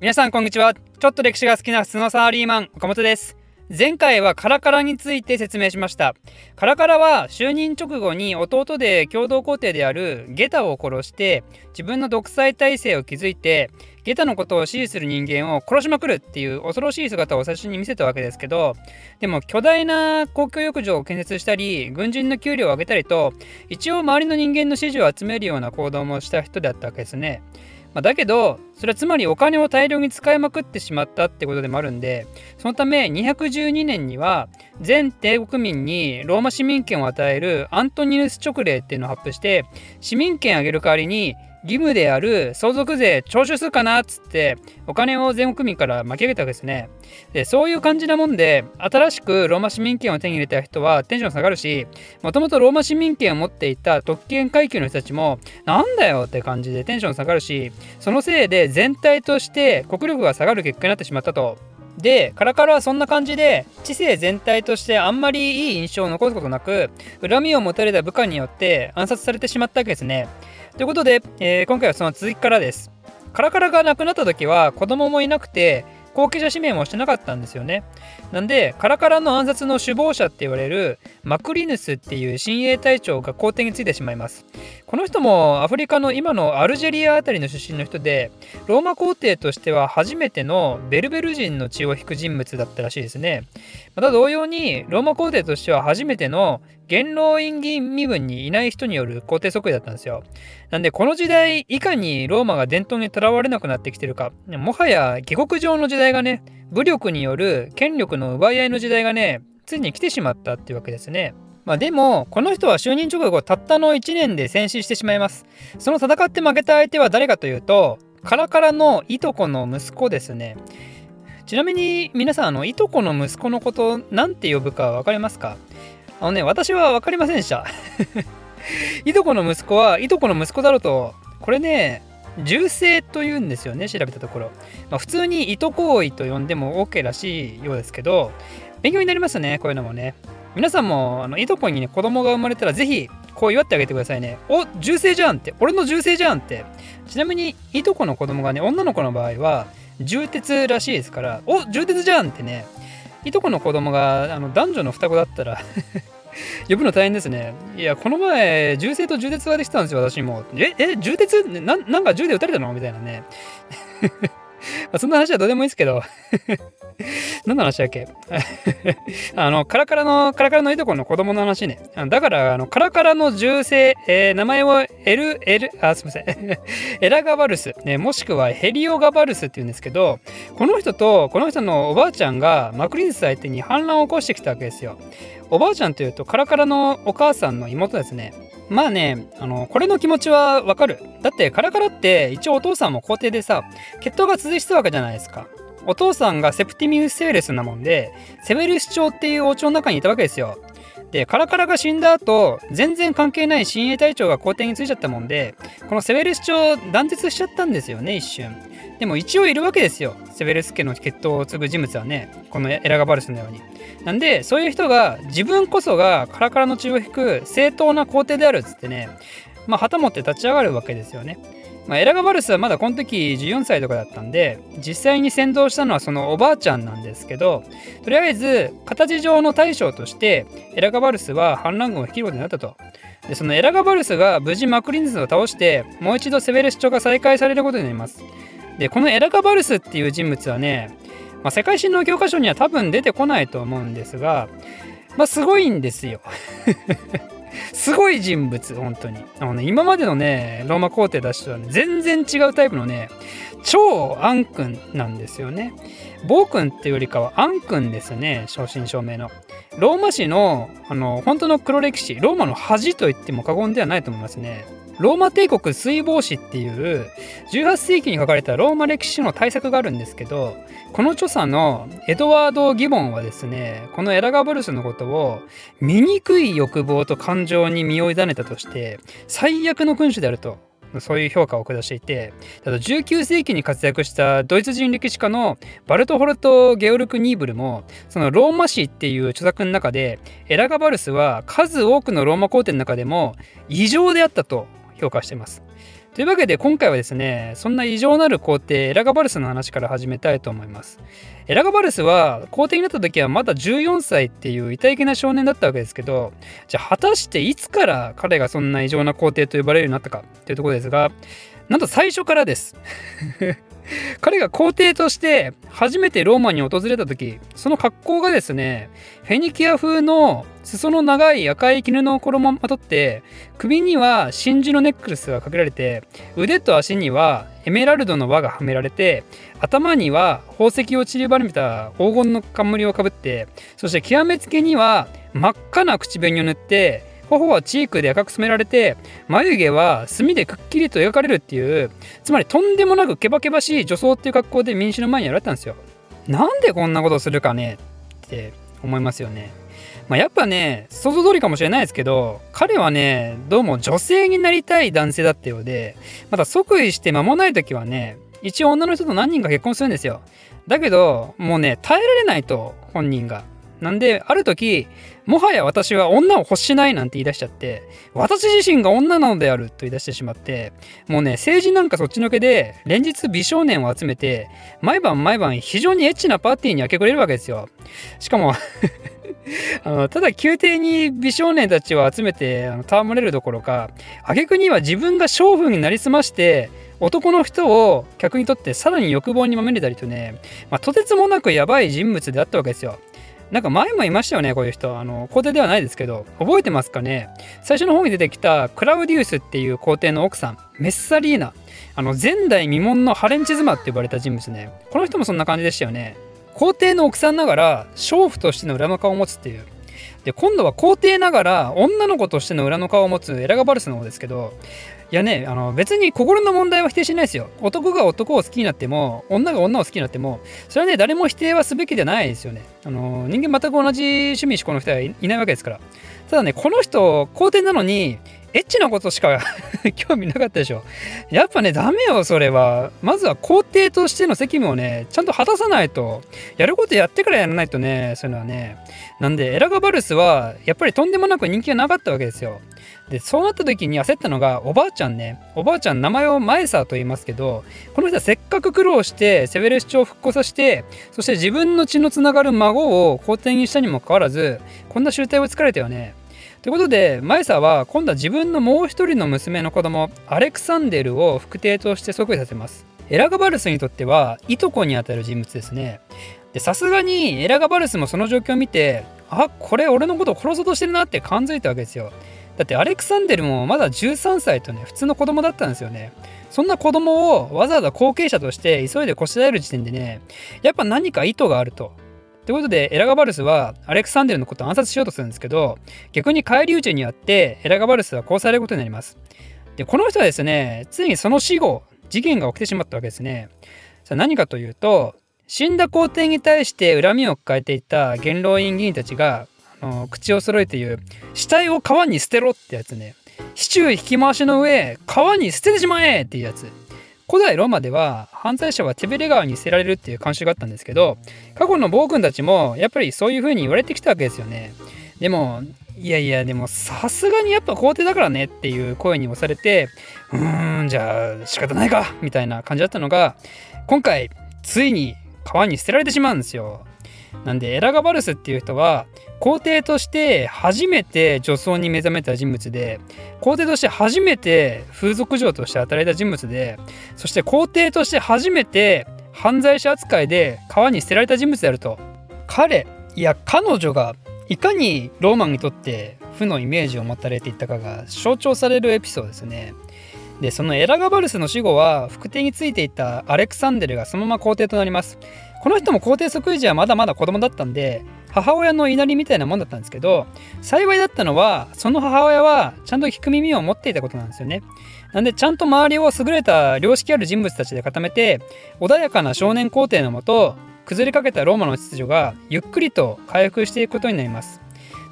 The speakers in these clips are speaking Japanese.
皆さんこんにちは。ちょっと歴史が好きな普通のサラリーマン岡本です。前回はカラカラについて説明しました。カラカラは就任直後に弟で共同皇帝であるゲタを殺して自分の独裁体制を築いてゲタのことを支持する人間を殺しまくるっていう恐ろしい姿を最初に見せたわけですけどでも巨大な公共浴場を建設したり軍人の給料を上げたりと一応周りの人間の支持を集めるような行動もした人だったわけですね。まあ、だけどそれはつまりお金を大量に使いまくってしまったってことでもあるんでそのため212年には全帝国民にローマ市民権を与えるアントニヌス勅令っていうのを発布して市民権あげる代わりに義務である相続税徴収するかなっつってお金を全国民から巻き上げたわけですね。でそういう感じなもんで新しくローマ市民権を手に入れた人はテンション下がるしもともとローマ市民権を持っていた特権階級の人たちもなんだよって感じでテンション下がるしそのせいで全体として国力が下がる結果になってしまったと。でカラカラはそんな感じで知性全体としてあんまりいい印象を残すことなく恨みを持たれた部下によって暗殺されてしまったわけですね。ということで、えー、今回はその続きからです。カラカラがなくなった時は子供もいなくて後継者指名もしてなかったんですよね。なんでカラカラの暗殺の首謀者って言われるマクリヌスっていう親衛隊長が皇帝についてしまいます。この人もアフリカの今のアルジェリアあたりの出身の人でローマ皇帝としては初めてのベルベル人の血を引く人物だったらしいですね。また同様にローマ皇帝としては初めての元老院議員身分にいない人による皇帝即位だったんですよ。なんでこの時代いかにローマが伝統にとらわれなくなってきてるかもはや下克上の時代がね武力による権力の奪い合いの時代がねついに来てしまったっていうわけですね。まあ、でもこの人は就任直後たったの1年で戦死してしまいます。その戦って負けた相手は誰かというとカラカラのいとこの息子ですね。ちなみに皆さんあのいとこの息子のこと何て呼ぶか分かりますか？あのね、私は分かりませんでした。いとこの息子はいとこの息子だろうと、これね、銃声と言うんですよね、調べたところ。まあ、普通にいとこいと呼んでも OK らしいようですけど、勉強になりますね、こういうのもね。皆さんもあのいとこにね、子供が生まれたらぜひこう祝ってあげてくださいね。お銃声じゃんって、俺の銃声じゃんって。ちなみにいとこの子供がね、女の子の場合は、重鉄らしいですから、お重鉄じゃんってね、いとこの子供があの男女の双子だったら 呼ぶの大変ですね。いや、この前、銃声と銃鉄ができたんですよ、私も。え、え、銃鉄？ななんか銃で撃たれたの？みたいなね。そんな話はどうでもいいですけど 何の話だっけ？あの、カラカラの、カラカラのいとこの子供の話ね。だから、あの、カラカラの銃声、えー、名前をエル、エル、あ、すみません。エラガバルス、ね、もしくはヘリオガバルスって言うんですけど、この人と、この人のおばあちゃんがマクリンス相手に反乱を起こしてきたわけですよ。おばあちゃんというと、カラカラのお母さんの妹ですね。まあね、あの、これの気持ちはわかる。だって、カラカラって一応お父さんも皇帝でさ、血統が続いてたわけじゃないですか。お父さんがセプティミウス・セベルスなもんで、セベルス朝っていう王朝の中にいたわけですよ。で、カラカラが死んだ後、全然関係ない親衛隊長が皇帝についちゃったもんで、このセベルス朝断絶しちゃったんですよね、一瞬。でも一応いるわけですよ。セベルス家の血統を継ぐ人物はね、このエラガバルスのように。なんで、そういう人が自分こそがカラカラの血を引く正当な皇帝であるっつってね、まあ、旗持って立ち上がるわけですよね。まあ、エラガバルスはまだこの時14歳とかだったんで実際に先導したのはそのおばあちゃんなんですけどとりあえず形上の大将としてエラガバルスは反乱軍を率いることになったと。でそのエラガバルスが無事マクリンズを倒してもう一度セベルス朝が再開されることになります。でこのエラガバルスっていう人物はね、まあ、世界史の教科書には多分出てこないと思うんですが、まあ、すごいんですよ。すごい人物、本当に。あのね、今までのね、ローマ皇帝たちとはね、全然違うタイプのね、超暗君なんですよね。暴君っていうよりかは暗君ですね、正真正銘の。ローマ史の、あの、本当の黒歴史、ローマの恥と言っても過言ではないと思いますね。ローマ帝国水防史っていう18世紀に書かれたローマ歴史の対策があるんですけどこの著者のエドワード・ギボンはですねこのエラガブルスのことを醜い欲望と感情に身を委ねたとして最悪の君主であるとそういう評価を下していて、ただ19世紀に活躍したドイツ人歴史家のバルトホルト・ゲオルク・ニーブルも、そのローマ史っていう著作の中で、エラガバルスは数多くのローマ皇帝の中でも異常であったと評価してます。というわけで今回はですねそんな異常なる皇帝エラガバルスの話から始めたいと思いますエラガバルスは皇帝になった時はまだ14歳っていう痛いけな少年だったわけですけどじゃあ果たしていつから彼がそんな異常な皇帝と呼ばれるようになったかというところですがなんと最初からです彼が皇帝として初めてローマに訪れた時その格好がですねフェニキア風の裾の長い赤い絹の衣をまとって首には真珠のネックレスがかけられて腕と足にはエメラルドの輪がはめられて頭には宝石を散りばめた黄金の冠をかぶってそして極めつけには真っ赤な口紅を塗って頬はチークで赤く染められて眉毛は墨でくっきりと描かれるっていうつまりとんでもなくケバケバしい女装っていう格好で民主の前にやられたんですよ。なんでこんなことするかねって思いますよね。まあ、やっぱね想像通りかもしれないですけど彼はねどうも女性になりたい男性だったようでまた即位して間もない時はね一応女の人と何人か結婚するんですよ。だけどもうね耐えられないと本人が。なんで、ある時、もはや私は女を欲しないなんて言い出しちゃって、私自身が女なのであると言い出してしまって、もうね、政治なんかそっちのけで、連日美少年を集めて、毎晩毎晩非常にエッチなパーティーに明け暮れるわけですよ。しかも あのただ宮廷に美少年たちを集めてあの戯れるどころか挙句には自分が娼婦になりすまして男の人を客にとってさらに欲望にまみれたりとね、まあ、とてつもなくやばい人物であったわけですよ。なんか前もいましたよね、こういう人。あの、皇帝ではないですけど、覚えてますかね？最初の方に出てきたクラウディウスっていう皇帝の奥さん、メッサリーナ。あの、前代未聞のハレンチ妻って呼ばれた人物ね。この人もそんな感じでしたよね。皇帝の奥さんながら、娼婦としての裏の顔を持つっていう。で、今度は皇帝ながら、女の子としての裏の顔を持つエラガバルスの方ですけど、いやね、あの別に心の問題は否定しないですよ。男が男を好きになっても、女が女を好きになっても、それはね、誰も否定はすべきではないですよね。あの人間全く同じ趣味思考の人はいないわけですから。ただね、この人、皇帝なのに、エッチなことしか 興味なかったでしょ。やっぱね、ダメよ、それは。まずは皇帝としての責務をね、ちゃんと果たさないと、やることやってからやらないとね、そういうのはね。なんで、エラガバルスは、やっぱりとんでもなく人気がなかったわけですよ。でそうなった時に焦ったのがおばあちゃんねおばあちゃん名前をマエサーと言いますけどこの人はせっかく苦労してセベレス朝を復興させてそして自分の血のつながる孫を皇帝にしたにもかかわらずこんな集体を作られたよねということでマエサは今度は自分のもう一人の娘の子供アレクサンデルを副帝として即位させます。エラガバルスにとってはいとこにあたる人物ですね。でさすがにエラガバルスもその状況を見てあこれ俺のことを殺そうとしてるなって感づいたわけですよ。だってアレクサンデルもまだ13歳とね普通の子供だったんですよね。そんな子供をわざわざ後継者として急いでこしらえる時点でねやっぱ何か意図があると。ということでエラガバルスはアレクサンデルのことを暗殺しようとするんですけど逆に返り討ちにあってエラガバルスは殺されることになります。でこの人はですねついにその死後事件が起きてしまったわけですね。さあ何かというと死んだ皇帝に対して恨みを抱えていた元老院議員たちがあの口を揃えて言う死体を川に捨てろってやつね。市中引き回しの上川に捨ててしまえっていうやつ。古代ローマでは犯罪者は手ベレ川に捨てられるっていう慣習があったんですけど過去の暴君たちもやっぱりそういう風に言われてきたわけですよね。でもいやいやでもさすがにやっぱ皇帝だからねっていう声に押されてうーんじゃあ仕方ないかみたいな感じだったのが今回ついに川に捨てられてしまうんですよ。なんでエラガバルスっていう人は皇帝として初めて女装に目覚めた人物で皇帝として初めて風俗嬢として働いた人物でそして皇帝として初めて犯罪者扱いで川に捨てられた人物であると彼いや彼女がいかにローマンにとって負のイメージを持たれていったかが象徴されるエピソードですね。でそのエラガバルスの死後は副帝についていたアレクサンデルがそのまま皇帝となります。この人も皇帝即位時はまだまだ子供だったんで母親の稲荷みたいなもんだったんですけど幸いだったのはその母親はちゃんと聞く耳を持っていたことなんですよね。なんでちゃんと周りを優れた良識ある人物たちで固めて穏やかな少年皇帝のもと崩れかけたローマの秩序がゆっくりと回復していくことになります。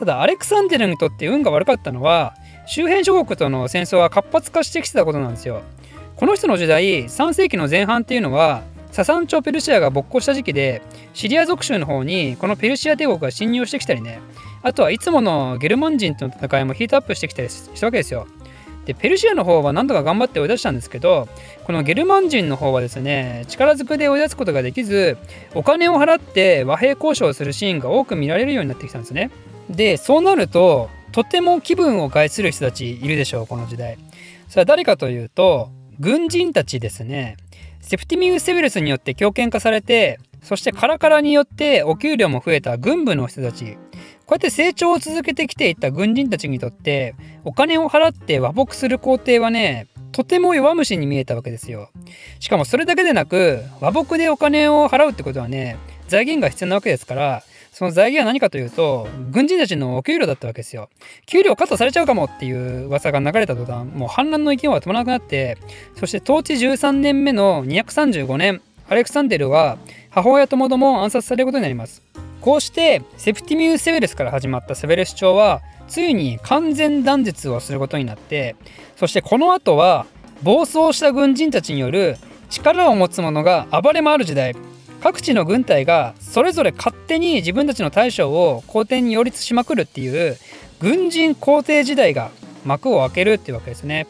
ただアレクサンデルにとって運が悪かったのは周辺諸国との戦争は活発化してきてたことなんですよ。この人の時代3世紀の前半っていうのはササン朝ペルシアが勃興した時期でシリア属州の方にこのペルシア帝国が侵入してきたりね。あとはいつものゲルマン人との戦いもヒートアップしてきたりしたわけですよ。でペルシアの方は何とか頑張って追い出したんですけどこのゲルマン人の方はですね力ずくで追い出すことができずお金を払って和平交渉をするシーンが多く見られるようになってきたんですね。でそうなるととても気分を害する人たちいるでしょうこの時代。それは誰かというと軍人たちですね。セプティミウス・セベルスによって強権化されてそしてカラカラによってお給料も増えた軍部の人たち。こうやって成長を続けてきていた軍人たちにとってお金を払って和睦する皇帝はねとても弱虫に見えたわけですよ。しかもそれだけでなく和睦でお金を払うってことはね財源が必要なわけですからその財源は何かというと軍人たちのお給料だったわけですよ。給料カットされちゃうかもっていう噂が流れた途端もう反乱の勢いは止まらなくなってそして統治13年目の235年アレクサンデルは母親ともども暗殺されることになります。こうしてセプティミウス・セベルスから始まったセベルス朝はついに完全断絶をすることになってそしてこの後は暴走した軍人たちによる力を持つ者が暴れ回る時代。各地の軍隊がそれぞれ勝手に自分たちの大将を皇帝に擁立しまくるっていう軍人皇帝時代が幕を開けるっていうわけですね。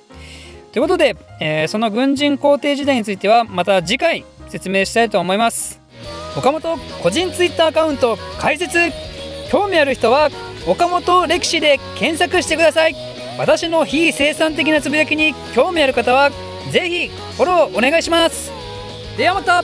ということで、えー、その軍人皇帝時代についてはまた次回説明したいと思います。岡本個人ツイッターアカウント開設興味ある人は岡本歴史で検索してください私の非生産的なつぶやきに興味ある方はぜひフォローお願いしますではまた